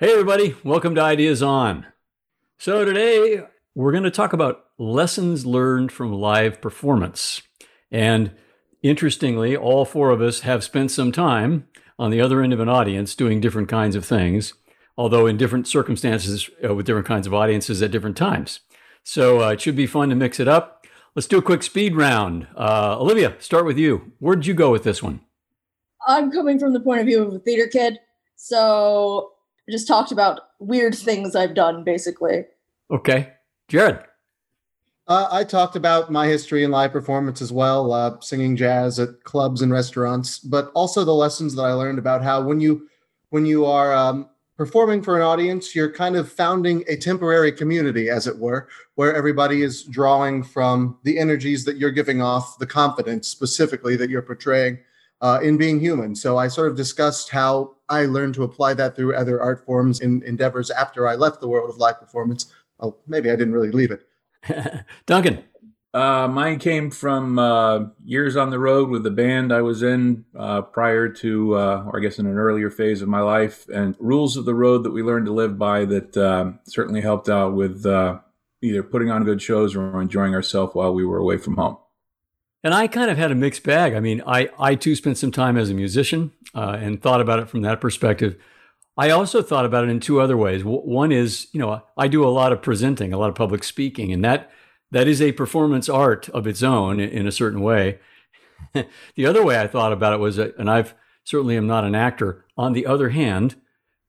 Hey, everybody, welcome to Ideas On. So, today we're going to talk about lessons learned from live performance. And interestingly, all four of us have spent some time on the other end of an audience doing different kinds of things, although in different circumstances uh, with different kinds of audiences at different times. So, uh, it should be fun to mix it up. Let's do a quick speed round. Uh, Olivia, start with you. Where'd you go with this one? I'm coming from the point of view of a theater kid. So I just talked about weird things I've done, basically. Okay. Jared. Uh, I talked about my history in live performance as well, uh, singing jazz at clubs and restaurants, but also the lessons that I learned about how when you when you are um, performing for an audience, you're kind of founding a temporary community, as it were, where everybody is drawing from the energies that you're giving off, the confidence specifically that you're portraying uh, in being human. So I sort of discussed how I learned to apply that through other art forms and endeavors after I left the world of live performance. Oh, maybe I didn't really leave it. Duncan. Uh, mine came from uh, years on the road with the band I was in uh, prior to, uh, or I guess in an earlier phase of my life, and rules of the road that we learned to live by that um, certainly helped out with uh, either putting on good shows or enjoying ourselves while we were away from home. And I kind of had a mixed bag. I mean, I, I too spent some time as a musician uh, and thought about it from that perspective. I also thought about it in two other ways. W- one is, you know, I do a lot of presenting, a lot of public speaking, and that that is a performance art of its own in, in a certain way. the other way I thought about it was, that, and I've certainly am not an actor. On the other hand,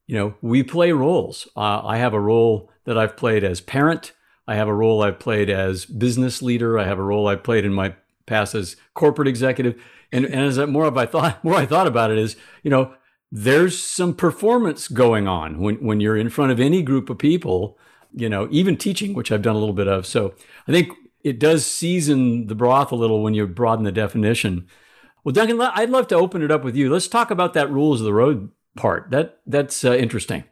you know, we play roles. Uh, I have a role that I've played as parent. I have a role I've played as business leader. I have a role I've played in my past as corporate executive. And, and as I, more of I thought, more I thought about it is, you know, there's some performance going on when, when you're in front of any group of people, you know, even teaching, which I've done a little bit of. So I think it does season the broth a little when you broaden the definition. Well, Duncan, I'd love to open it up with you. Let's talk about that rules of the road part. That that's uh, interesting.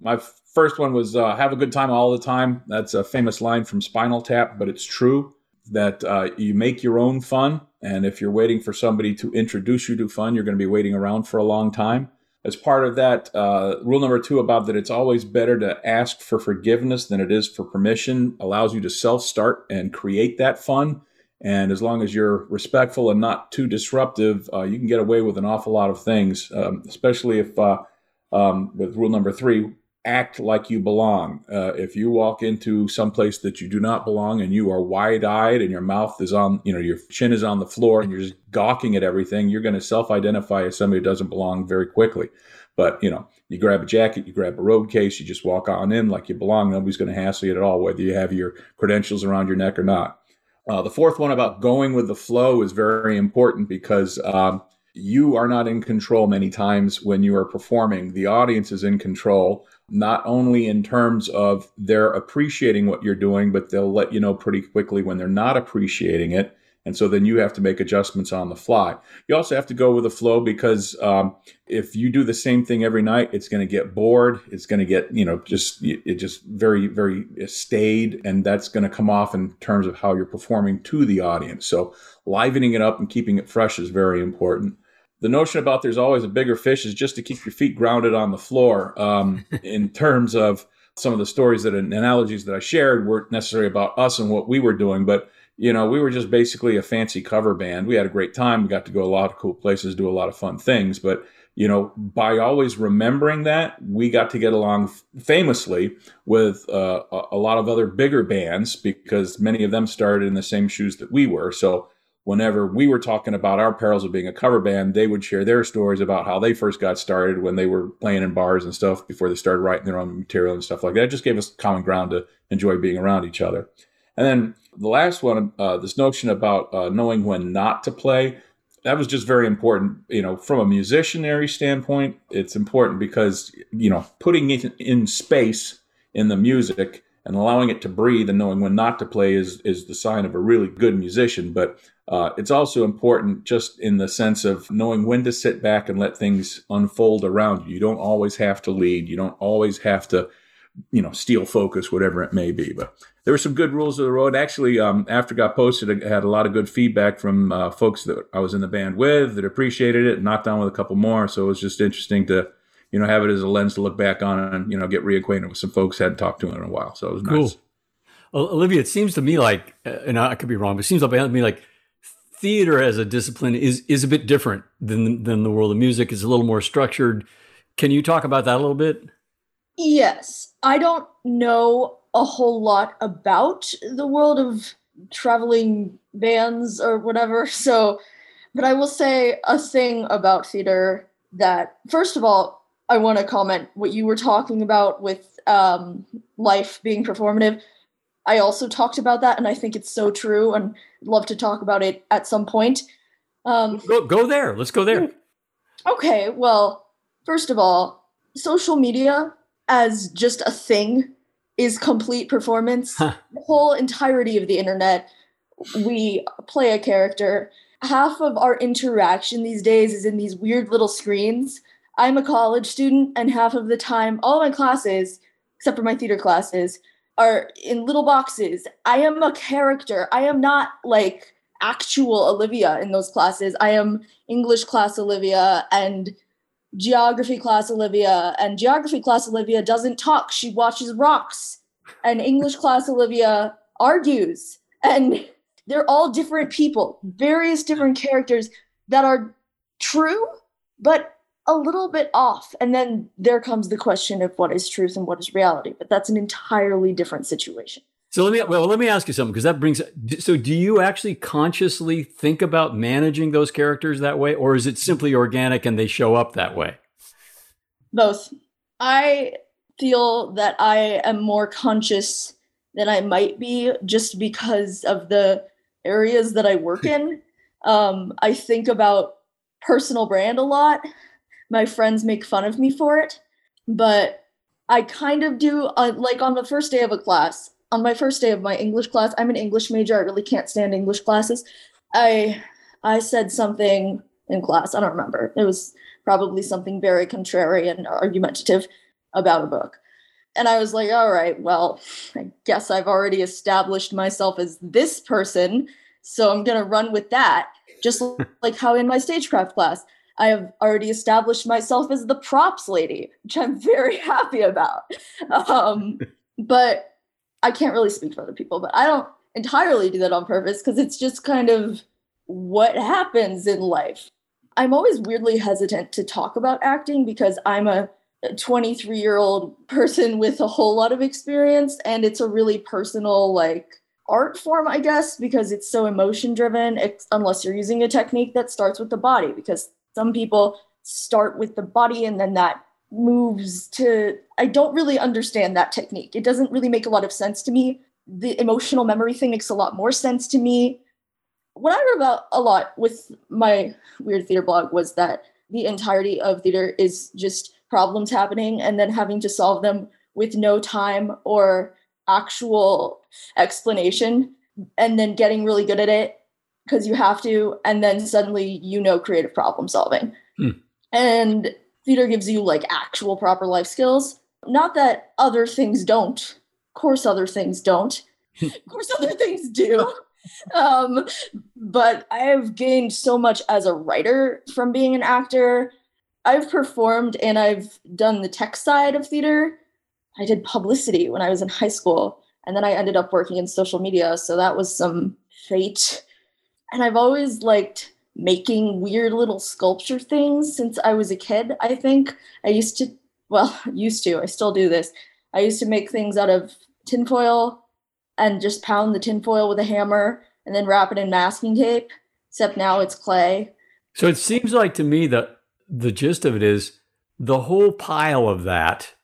My first one was uh, "Have a good time all the time." That's a famous line from Spinal Tap, but it's true that uh, you make your own fun. And if you're waiting for somebody to introduce you to fun, you're going to be waiting around for a long time. As part of that, uh, rule number two about that it's always better to ask for forgiveness than it is for permission allows you to self start and create that fun. And as long as you're respectful and not too disruptive, uh, you can get away with an awful lot of things, um, especially if, uh, um, with rule number three, act like you belong. Uh, if you walk into some place that you do not belong and you are wide eyed and your mouth is on, you know, your chin is on the floor and you're just gawking at everything, you're going to self identify as somebody who doesn't belong very quickly. But, you know, you grab a jacket, you grab a road case, you just walk on in like you belong. Nobody's going to hassle you at all, whether you have your credentials around your neck or not. Uh, the fourth one about going with the flow is very important because um, you are not in control many times when you are performing. The audience is in control not only in terms of they're appreciating what you're doing, but they'll let you know pretty quickly when they're not appreciating it. And so then you have to make adjustments on the fly. You also have to go with the flow because um, if you do the same thing every night, it's going to get bored. It's going to get, you know, just, it just very, very staid. And that's going to come off in terms of how you're performing to the audience. So livening it up and keeping it fresh is very important the notion about there's always a bigger fish is just to keep your feet grounded on the floor um, in terms of some of the stories that analogies that I shared weren't necessarily about us and what we were doing, but you know, we were just basically a fancy cover band. We had a great time. We got to go a lot of cool places, do a lot of fun things. But, you know, by always remembering that, we got to get along famously with uh, a lot of other bigger bands because many of them started in the same shoes that we were. So whenever we were talking about our perils of being a cover band, they would share their stories about how they first got started when they were playing in bars and stuff before they started writing their own material and stuff like that. It just gave us common ground to enjoy being around each other. And then the last one, uh, this notion about uh, knowing when not to play, that was just very important. You know, from a musicianary standpoint, it's important because, you know, putting it in space in the music and allowing it to breathe and knowing when not to play is is the sign of a really good musician. But uh, it's also important just in the sense of knowing when to sit back and let things unfold around you. You don't always have to lead. You don't always have to, you know, steal focus, whatever it may be. But there were some good rules of the road. Actually, um, after it got posted, I had a lot of good feedback from uh, folks that I was in the band with that appreciated it, knocked on with a couple more. So it was just interesting to you know have it as a lens to look back on and you know get reacquainted with some folks I hadn't talked to in a while. So it was Cool. nice. Olivia, it seems to me like, uh, and I could be wrong, but it seems to me like theater as a discipline is is a bit different than than the world of music. It's a little more structured. Can you talk about that a little bit? Yes, I don't know a whole lot about the world of traveling bands or whatever. So, but I will say a thing about theater that, first of all, I want to comment what you were talking about with um, life being performative. I also talked about that, and I think it's so true, and love to talk about it at some point. Um, Go go there. Let's go there. Okay, well, first of all, social media as just a thing is complete performance. Huh. The whole entirety of the internet, we play a character. Half of our interaction these days is in these weird little screens. I'm a college student, and half of the time, all my classes, except for my theater classes, are in little boxes. I am a character. I am not like actual Olivia in those classes. I am English class Olivia and geography class Olivia. And geography class Olivia doesn't talk, she watches rocks. And English class Olivia argues. And they're all different people, various different characters that are true, but a little bit off. And then there comes the question of what is truth and what is reality. But that's an entirely different situation. So let me well let me ask you something because that brings so do you actually consciously think about managing those characters that way or is it simply organic and they show up that way? Both. I feel that I am more conscious than I might be just because of the areas that I work in. Um, I think about personal brand a lot. My friends make fun of me for it, but I kind of do. Uh, like on the first day of a class, on my first day of my English class, I'm an English major. I really can't stand English classes. I I said something in class. I don't remember. It was probably something very contrary and argumentative about a book. And I was like, all right, well, I guess I've already established myself as this person. So I'm going to run with that. Just like how in my stagecraft class, I have already established myself as the props lady, which I'm very happy about. Um, but I can't really speak for other people, but I don't entirely do that on purpose because it's just kind of what happens in life. I'm always weirdly hesitant to talk about acting because I'm a 23 year old person with a whole lot of experience and it's a really personal like art form i guess because it's so emotion driven unless you're using a technique that starts with the body because some people start with the body and then that moves to i don't really understand that technique. It doesn't really make a lot of sense to me. The emotional memory thing makes a lot more sense to me. What i heard about a lot with my weird theater blog was that the entirety of theater is just problems happening and then having to solve them with no time or actual explanation and then getting really good at it because you have to and then suddenly you know creative problem solving Hmm. and theater gives you like actual proper life skills not that other things don't of course other things don't of course other things do um, but i have gained so much as a writer from being an actor I've performed and I've done the tech side of theater. I did publicity when I was in high school, and then I ended up working in social media. So that was some fate. And I've always liked making weird little sculpture things since I was a kid. I think I used to, well, used to, I still do this. I used to make things out of tinfoil and just pound the tinfoil with a hammer and then wrap it in masking tape, except now it's clay. So it seems like to me that the gist of it is the whole pile of that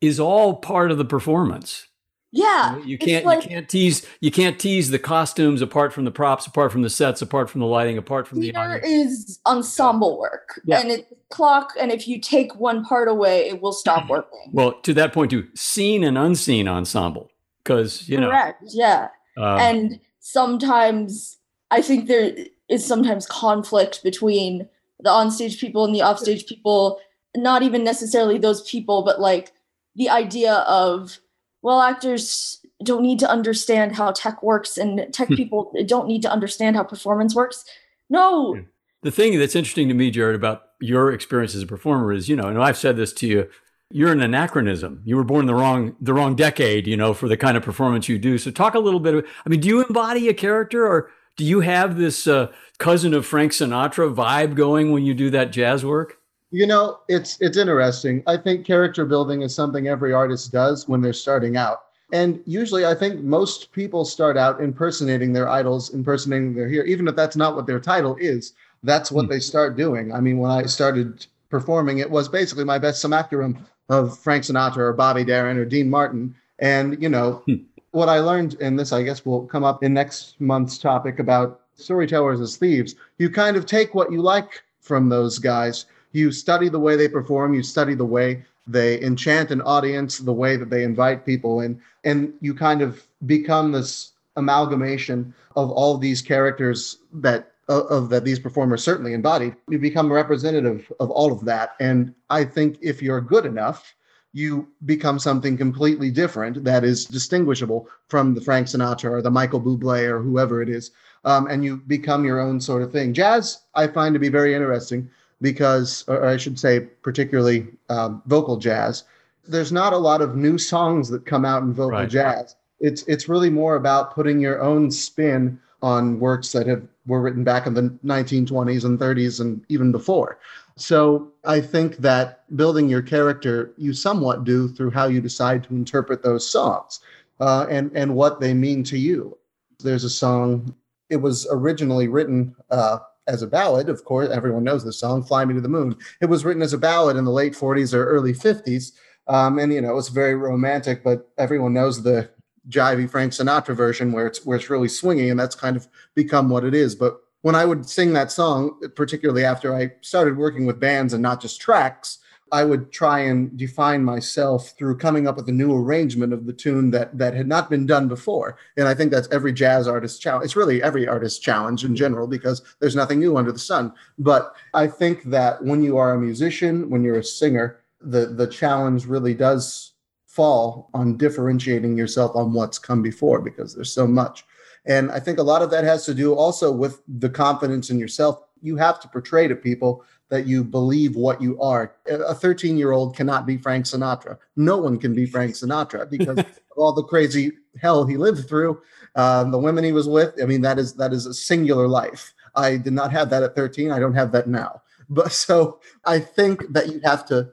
is all part of the performance. Yeah. You can't like- you can't tease you can't tease the costumes apart from the props, apart from the sets, apart from the lighting, apart from the audience. is ensemble work Yeah. and it's clock and if you take one part away it will stop working Well, to that point too, seen and unseen ensemble. Because, you know, correct yeah um, and sometimes i think there is sometimes conflict between the onstage people and the offstage people not even necessarily those people but like the idea of well actors don't need to understand how tech works and tech people don't need to understand how performance works no the thing that's interesting to me, Jared, about your experience as a performer is, you know, and I've said this to you, you're an anachronism. You were born the wrong the wrong decade, you know, for the kind of performance you do. So talk a little bit. Of, I mean, do you embody a character, or do you have this uh, cousin of Frank Sinatra vibe going when you do that jazz work? You know, it's it's interesting. I think character building is something every artist does when they're starting out. And usually I think most people start out impersonating their idols, impersonating their hero, even if that's not what their title is. That's what mm. they start doing. I mean, when I started performing, it was basically my best simulacrum of Frank Sinatra or Bobby Darin or Dean Martin. And, you know, mm. what I learned, and this I guess will come up in next month's topic about storytellers as thieves, you kind of take what you like from those guys. You study the way they perform, you study the way they enchant an audience, the way that they invite people in, and you kind of become this amalgamation of all these characters that of, of that these performers certainly embodied. You become representative of all of that, and I think if you're good enough, you become something completely different that is distinguishable from the Frank Sinatra or the Michael Bublé or whoever it is, um, and you become your own sort of thing. Jazz, I find to be very interesting because, or I should say, particularly um, vocal jazz. There's not a lot of new songs that come out in vocal right. jazz. It's it's really more about putting your own spin on works that have were written back in the 1920s and 30s and even before. So I think that building your character you somewhat do through how you decide to interpret those songs uh, and and what they mean to you. There's a song. It was originally written uh, as a ballad. Of course, everyone knows the song "Fly Me to the Moon." It was written as a ballad in the late 40s or early 50s, um, and you know it's very romantic. But everyone knows the jivey Frank Sinatra version where it's where it's really swinging, and that's kind of become what it is. But when I would sing that song, particularly after I started working with bands and not just tracks, I would try and define myself through coming up with a new arrangement of the tune that that had not been done before. And I think that's every jazz artist challenge. It's really every artist's challenge in general because there's nothing new under the sun. But I think that when you are a musician, when you're a singer, the the challenge really does fall on differentiating yourself on what's come before because there's so much. And I think a lot of that has to do also with the confidence in yourself. You have to portray to people that you believe what you are. A 13 year old cannot be Frank Sinatra. No one can be Frank Sinatra because of all the crazy hell he lived through, um, the women he was with. I mean, that is that is a singular life. I did not have that at 13. I don't have that now. But so I think that you have to.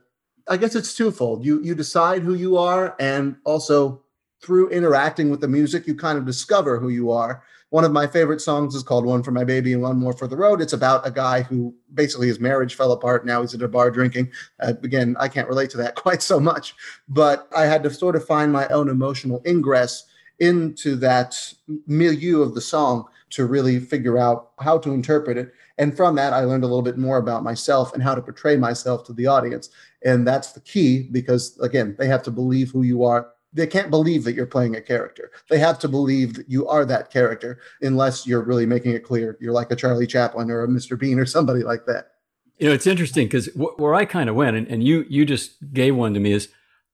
I guess it's twofold. You you decide who you are, and also through interacting with the music, you kind of discover who you are one of my favorite songs is called One for My Baby and One More for the Road. It's about a guy who basically his marriage fell apart. Now he's at a bar drinking. Uh, again, I can't relate to that quite so much, but I had to sort of find my own emotional ingress into that milieu of the song to really figure out how to interpret it. And from that, I learned a little bit more about myself and how to portray myself to the audience. And that's the key because, again, they have to believe who you are they can't believe that you're playing a character. They have to believe that you are that character, unless you're really making it clear you're like a Charlie Chaplin or a Mr. Bean or somebody like that. You know, it's interesting because wh- where I kind of went, and, and you you just gave one to me is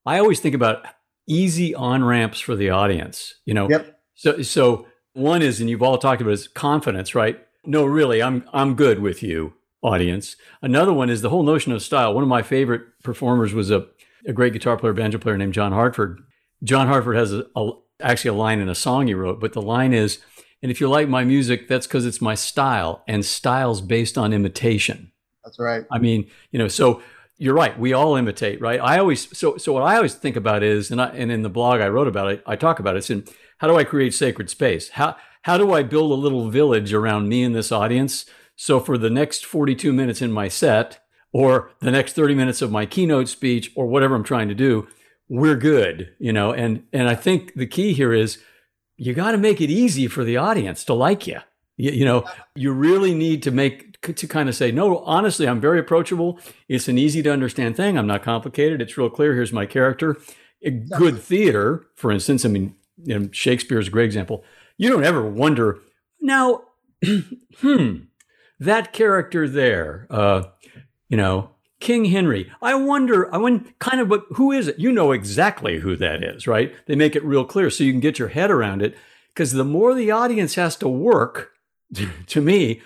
I always think about easy on ramps for the audience. You know, yep. So so one is, and you've all talked about is confidence, right? No, really, I'm I'm good with you, audience. Another one is the whole notion of style. One of my favorite performers was a a great guitar player, banjo player named John Hartford, John Hartford has a, a, actually a line in a song he wrote, but the line is, and if you like my music, that's because it's my style, and style's based on imitation. That's right. I mean, you know, so you're right. We all imitate, right? I always so so what I always think about is, and I, and in the blog I wrote about it, I talk about it. It's in how do I create sacred space? How how do I build a little village around me and this audience? So for the next 42 minutes in my set, or the next 30 minutes of my keynote speech, or whatever I'm trying to do, we're good, you know. And and I think the key here is you got to make it easy for the audience to like you. you. You know, you really need to make to kind of say, no, honestly, I'm very approachable. It's an easy to understand thing. I'm not complicated. It's real clear. Here's my character. A good theater, for instance, I mean, you know, Shakespeare's a great example. You don't ever wonder now, hmm, that character there, uh, you know, King Henry. I wonder, I wonder kind of, but who is it? You know exactly who that is, right? They make it real clear so you can get your head around it. Because the more the audience has to work to me,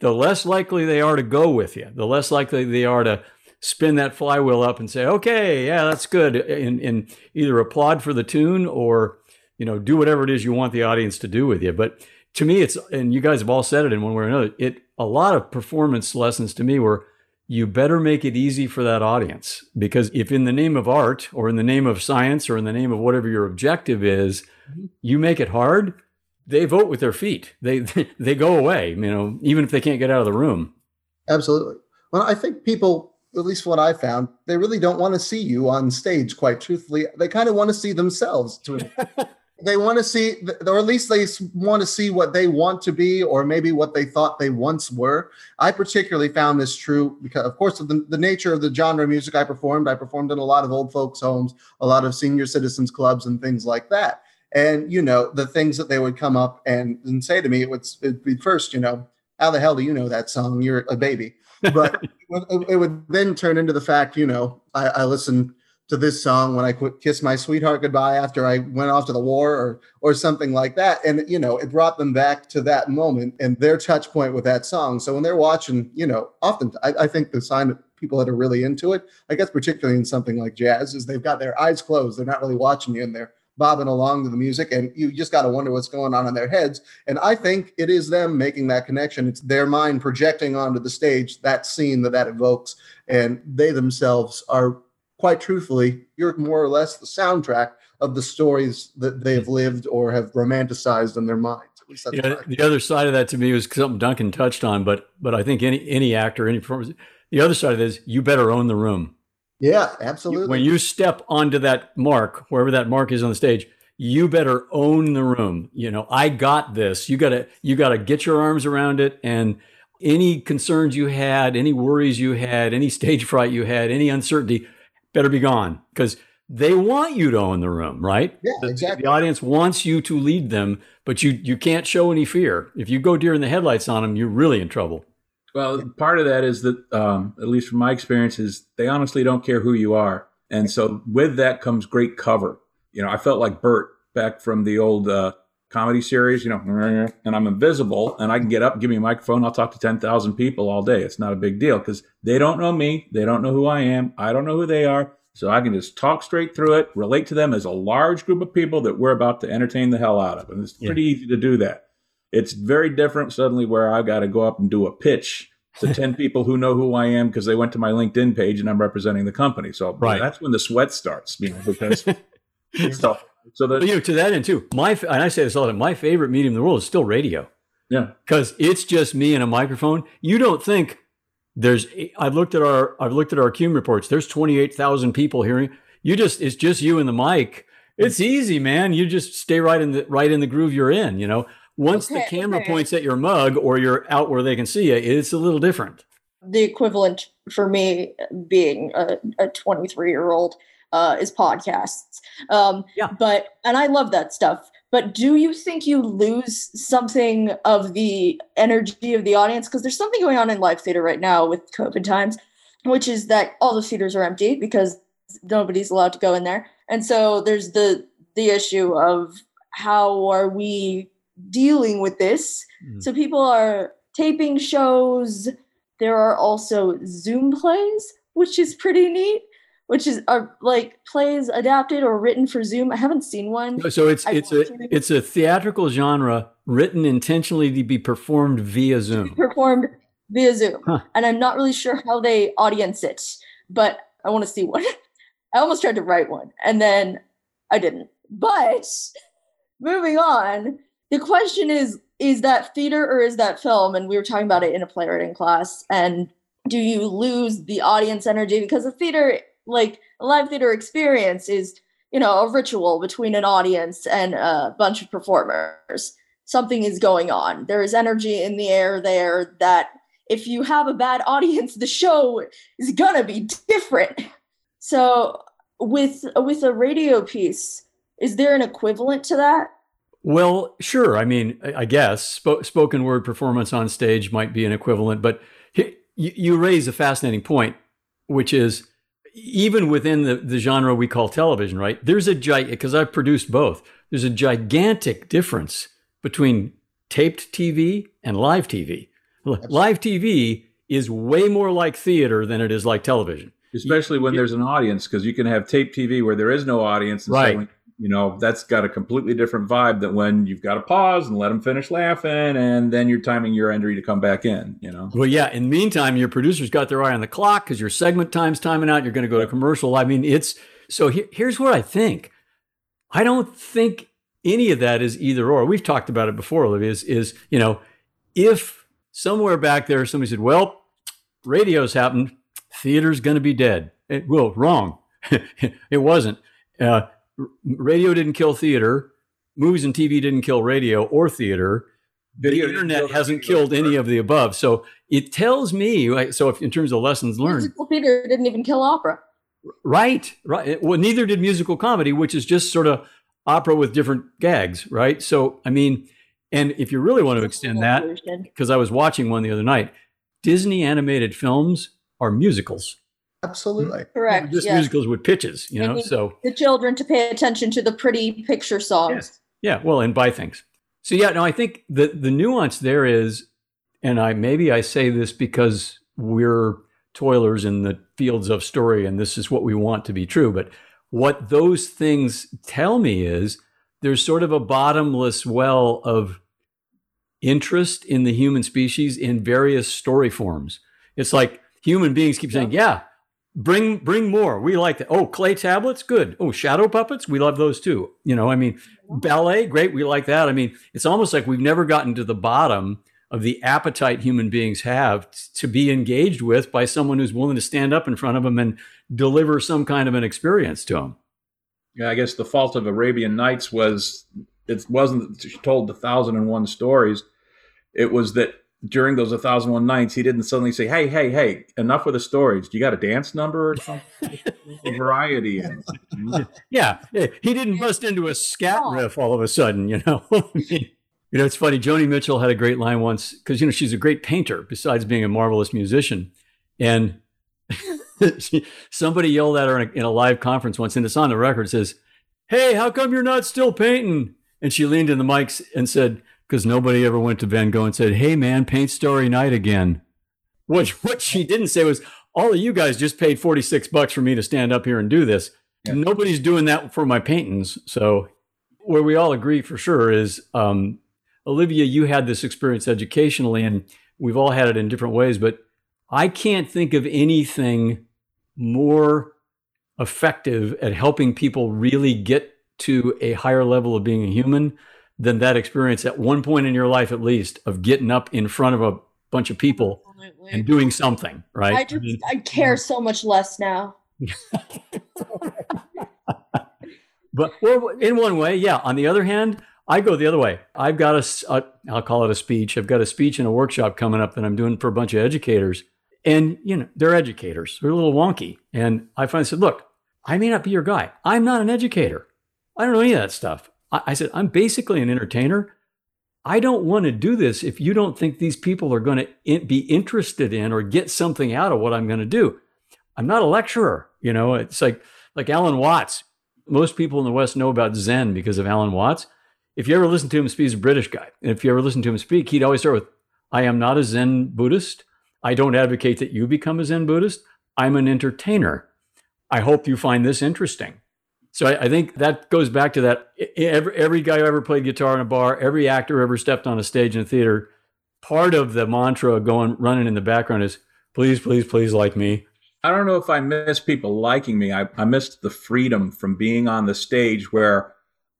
the less likely they are to go with you, the less likely they are to spin that flywheel up and say, okay, yeah, that's good, and, and either applaud for the tune or you know do whatever it is you want the audience to do with you. But to me, it's and you guys have all said it in one way or another. It a lot of performance lessons to me were you better make it easy for that audience because if in the name of art or in the name of science or in the name of whatever your objective is, mm-hmm. you make it hard, they vote with their feet. They they go away, you know, even if they can't get out of the room. Absolutely. Well, I think people at least what I found, they really don't want to see you on stage, quite truthfully. They kind of want to see themselves. To, they want to see, or at least they want to see what they want to be, or maybe what they thought they once were. I particularly found this true because, of course, of the, the nature of the genre of music I performed. I performed in a lot of old folks' homes, a lot of senior citizens clubs, and things like that. And, you know, the things that they would come up and, and say to me, it would it'd be first, you know, how the hell do you know that song? You're a baby but it would then turn into the fact, you know, I, I listened to this song when I quit, kissed my sweetheart goodbye after I went off to the war or or something like that. And you know, it brought them back to that moment and their touch point with that song. So when they're watching, you know, often I, I think the sign that people that are really into it, I guess particularly in something like jazz, is they've got their eyes closed. They're not really watching you and they're bobbing along to the music and you just got to wonder what's going on in their heads and i think it is them making that connection it's their mind projecting onto the stage that scene that that evokes and they themselves are quite truthfully you're more or less the soundtrack of the stories that they have mm-hmm. lived or have romanticized in their minds yeah, the other side of that to me was something duncan touched on but but i think any any actor any performance the other side of this you better own the room yeah, absolutely. When you step onto that mark, wherever that mark is on the stage, you better own the room. You know, I got this. You got to you got to get your arms around it and any concerns you had, any worries you had, any stage fright you had, any uncertainty better be gone because they want you to own the room, right? Yeah, exactly. The audience wants you to lead them, but you you can't show any fear. If you go deer in the headlights on them, you're really in trouble. Well, part of that is that, um, at least from my experience, is they honestly don't care who you are, and so with that comes great cover. You know, I felt like Bert back from the old uh, comedy series. You know, and I'm invisible, and I can get up, give me a microphone, I'll talk to ten thousand people all day. It's not a big deal because they don't know me, they don't know who I am, I don't know who they are. So I can just talk straight through it, relate to them as a large group of people that we're about to entertain the hell out of, and it's pretty easy to do that. It's very different suddenly where I've got to go up and do a pitch to 10 people who know who I am because they went to my LinkedIn page and I'm representing the company. So right. that's when the sweat starts, you know, because so, so that, you know, to that end too, my, and I say this all the time, my favorite medium in the world is still radio. Yeah. Cause it's just me and a microphone. You don't think there's, I've looked at our, I've looked at our Cume reports. There's 28,000 people hearing you just, it's just you and the mic. It's easy, man. You just stay right in the, right in the groove you're in, you know? Once okay, the camera okay. points at your mug or you're out where they can see you, it's a little different. The equivalent for me being a 23 year old uh, is podcasts. Um, yeah. But, and I love that stuff. But do you think you lose something of the energy of the audience? Because there's something going on in live theater right now with COVID times, which is that all the theaters are empty because nobody's allowed to go in there. And so there's the the issue of how are we dealing with this. Mm. So people are taping shows. There are also Zoom plays, which is pretty neat. Which is are like plays adapted or written for Zoom. I haven't seen one. So it's I it's a it's a theatrical genre written intentionally to be performed via Zoom. performed via Zoom, huh. and I'm not really sure how they audience it, but I want to see one. I almost tried to write one, and then I didn't. But moving on, the question is is that theater or is that film and we were talking about it in a playwriting class and do you lose the audience energy because a theater like a live theater experience is you know a ritual between an audience and a bunch of performers. Something is going on. There is energy in the air there that if you have a bad audience the show is gonna be different. So with with a radio piece is there an equivalent to that? Well, sure. I mean, I guess sp- spoken word performance on stage might be an equivalent, but you raise a fascinating point, which is even within the, the genre we call television, right? There's a giant, because I've produced both, there's a gigantic difference between taped TV and live TV. Live TV is way more like theater than it is like television. Especially when there's an audience, because you can have tape TV where there is no audience. And right. You know, that's got a completely different vibe than when you've got to pause and let them finish laughing, and then you're timing your entry to come back in, you know? Well, yeah. In the meantime, your producer's got their eye on the clock because your segment time's timing out. You're going to go to commercial. I mean, it's so he, here's what I think. I don't think any of that is either or. We've talked about it before, Olivia, is, is you know, if somewhere back there somebody said, well, radio's happened, theater's going to be dead. It, well, wrong. it wasn't. Uh, radio didn't kill theater. Movies and TV didn't kill radio or theater. Video the internet kill hasn't killed any of the above. So it tells me, like, so if in terms of lessons learned, Musical theater didn't even kill opera. right, right. Well, neither did musical comedy, which is just sort of opera with different gags, right? So, I mean, and if you really want to extend that, because I was watching one the other night, Disney animated films are musicals. Absolutely. Mm-hmm. Correct. Just yes. musicals with pitches, you know? So, The children to pay attention to the pretty picture songs. Yes. Yeah, well, and buy things. So yeah, no, I think the the nuance there is, and I maybe I say this because we're toilers in the fields of story, and this is what we want to be true. But what those things tell me is there's sort of a bottomless well of interest in the human species in various story forms. It's like human beings keep saying, "Yeah, bring bring more. We like that. Oh, clay tablets, good. Oh, shadow puppets, we love those too. You know, I mean, ballet, great. We like that. I mean, it's almost like we've never gotten to the bottom of the appetite human beings have t- to be engaged with by someone who's willing to stand up in front of them and deliver some kind of an experience to them. Yeah, I guess the fault of Arabian Nights was it wasn't that she told the thousand and one stories. It was that during those 1001 nights, he didn't suddenly say, "Hey, hey, hey, enough with the stories. Do you got a dance number or something?" variety. in. Yeah, he didn't bust into a scat riff all of a sudden, you know. you know, it's funny. Joni Mitchell had a great line once because you know she's a great painter besides being a marvelous musician, and somebody yelled at her in a, in a live conference once, and it's on the record. Says, "Hey, how come you're not still painting?" And she leaned in the mics and said, "Because nobody ever went to Van Gogh and said, "Hey, man, paint Starry Night again." What what she didn't say was, "All of you guys just paid forty six bucks for me to stand up here and do this." Yeah. Nobody's doing that for my paintings. So, where we all agree for sure is, um, Olivia, you had this experience educationally, and we've all had it in different ways. But I can't think of anything more effective at helping people really get to a higher level of being a human than that experience at one point in your life, at least, of getting up in front of a bunch of people Absolutely. and doing something. Right? I just I care so much less now. But well, in one way, yeah. On the other hand, I go the other way. I've got a, a- I'll call it a speech. I've got a speech and a workshop coming up that I'm doing for a bunch of educators. And, you know, they're educators. They're a little wonky. And I finally said, look, I may not be your guy. I'm not an educator. I don't know any of that stuff. I, said, I'm basically an entertainer. I don't want to do this if you don't think these people are going to be interested in or get something out of what I'm going to do. I'm not a lecturer. You know, it's like like Alan Watts. Most people in the West know about Zen because of Alan Watts. If you ever listen to him speak, he's a British guy. And if you ever listen to him speak, he'd always start with, I am not a Zen Buddhist. I don't advocate that you become a Zen Buddhist. I'm an entertainer. I hope you find this interesting. So I, I think that goes back to that. Every, every guy who ever played guitar in a bar, every actor who ever stepped on a stage in a theater, part of the mantra going running in the background is, please, please, please like me. I don't know if I miss people liking me. I, I missed the freedom from being on the stage where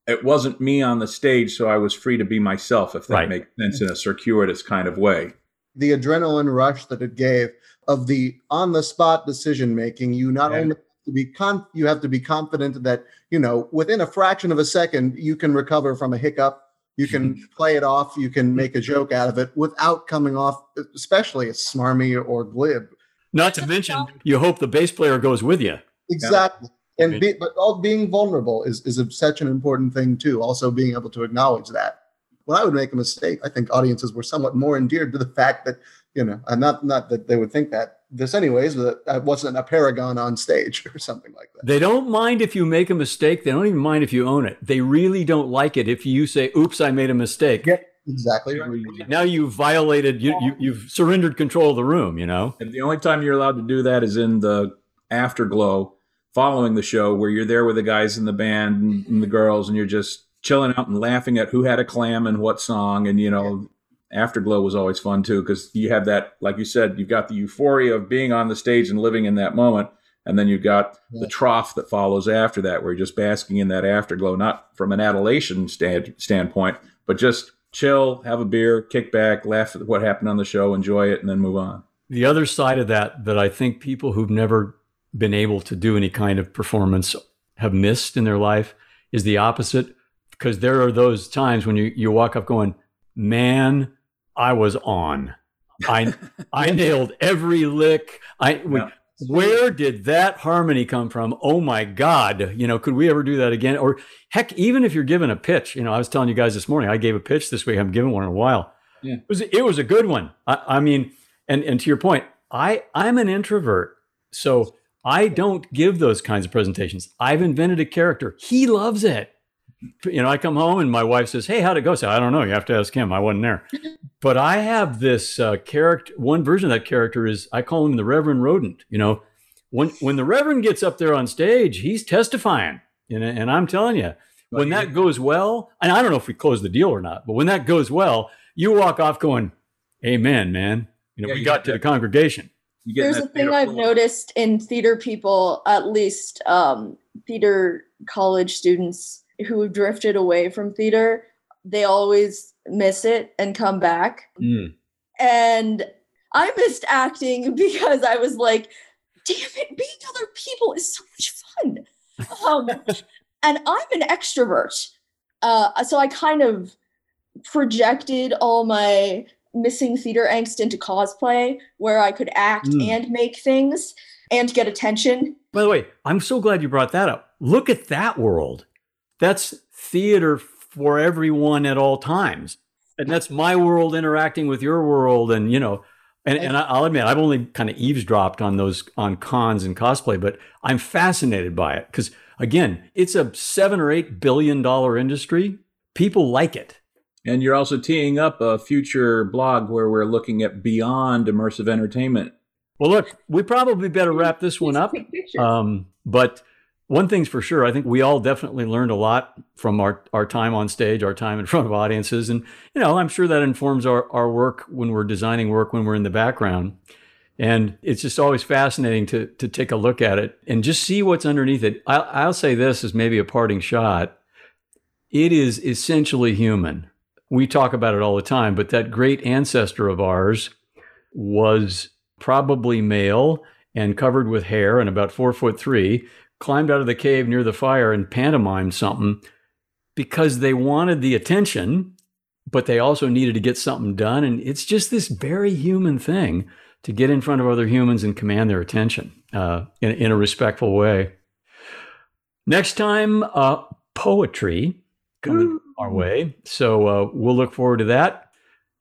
it wasn't me on the stage, so I was free to be myself, if that Right. makes sense in a circuitous kind of way. The adrenaline rush that it gave of the on the spot decision making, you not Yeah. only have to be con- you have to be confident that you know within a fraction of a second you can recover from a hiccup you can play it off you can make a joke out of it without coming off especially as smarmy or glib Not to mention, you hope the bass player goes with you. Exactly. And be, but all being vulnerable is is such an important thing too. Also being able to acknowledge that. When I would make a mistake, I think audiences were somewhat more endeared to the fact that you know, uh, not not that they would think that this anyways, but I wasn't a paragon on stage or something like that. They don't mind if you make a mistake. They don't even mind if you own it. They really don't like it if you say, oops, I made a mistake. Yeah. Exactly right. Now you violated, you, you, you've surrendered control of the room, you know? And the only time you're allowed to do that is in the afterglow following the show, where you're there with the guys in the band and, and the girls, and you're just chilling out and laughing at who had a clam and what song. And, you know, afterglow was always fun too, because you have that, like you said, you've got the euphoria of being on the stage and living in that moment. And then you've got Yeah. the trough that follows after that, where you're just basking in that afterglow, not from an adulation stand, standpoint, but just chill, have a beer, kick back, laugh at what happened on the show, enjoy it, and then move on. The other side of that, that I think people who've never been able to do any kind of performance have missed in their life is the opposite. Because there are those times when you, you walk up going, man, I was on. I I nailed every lick. I Yeah. where did that harmony come from? Oh my God! You know, could we ever do that again? Or heck, even if you're given a pitch, you know, I was telling you guys this morning, I gave a pitch this week. I haven't given one in a while. Yeah. It was it was a good one. I, I mean, and and to your point, I I'm an introvert, so I don't give those kinds of presentations. I've invented a character. He loves it. You know, I come home and my wife says, "Hey, how'd it go?" I say, "I don't know. You have to ask him. I wasn't there." but I have this uh, character. One version of that character is I call him the Reverend Rodent. You know, when when the Reverend gets up there on stage, he's testifying, and, and I'm telling you, when Well, that goes well, and I don't know if we close the deal or not, but when that goes well, you walk off going, "Amen, man." You know, Yeah, we you got get to the congregation. There's a thing I've noticed in theater people, at least um, theater college students who have drifted away from theater, they always miss it and come back. Mm. And I missed acting because I was like, damn it, being other people is so much fun. Um, and I'm an extrovert. Uh, so I kind of projected all my missing theater angst into cosplay where I could act Mm. and make things and get attention. By the way, I'm so glad you brought that up. Look at that world. That's theater for everyone at all times. And that's my world interacting with your world. And, you know, and, and I- I'll admit, I've only kind of eavesdropped on those, on cons and cosplay, but I'm fascinated by it because, again, it's a seven or eight billion dollar industry. People like it. And you're also teeing up a future blog where we're looking at beyond immersive entertainment. Well, look, we probably better wrap this one up. Um, but one thing's for sure, I think we all definitely learned a lot from our, our time on stage, our time in front of audiences. And, you know, I'm sure that informs our, our work when we're designing work, when we're in the background. And it's just always fascinating to, to take a look at it and just see what's underneath it. I'll, I'll say this as maybe a parting shot. It is essentially human. We talk about it all the time, but that great ancestor of ours was probably male and covered with hair and about four foot three, climbed out of the cave near the fire and pantomimed something because they wanted the attention, but they also needed to get something done. And it's just this very human thing to get in front of other humans and command their attention uh, in, in a respectful way. Next time, uh, poetry coming our way. So uh, we'll look forward to that.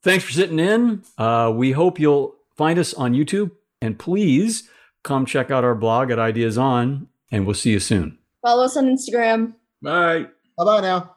Thanks for sitting in. Uh, we hope you'll find us on YouTube and please come check out our blog at Ideas On, and we'll see you soon. Follow us on Instagram. Bye. Bye bye now.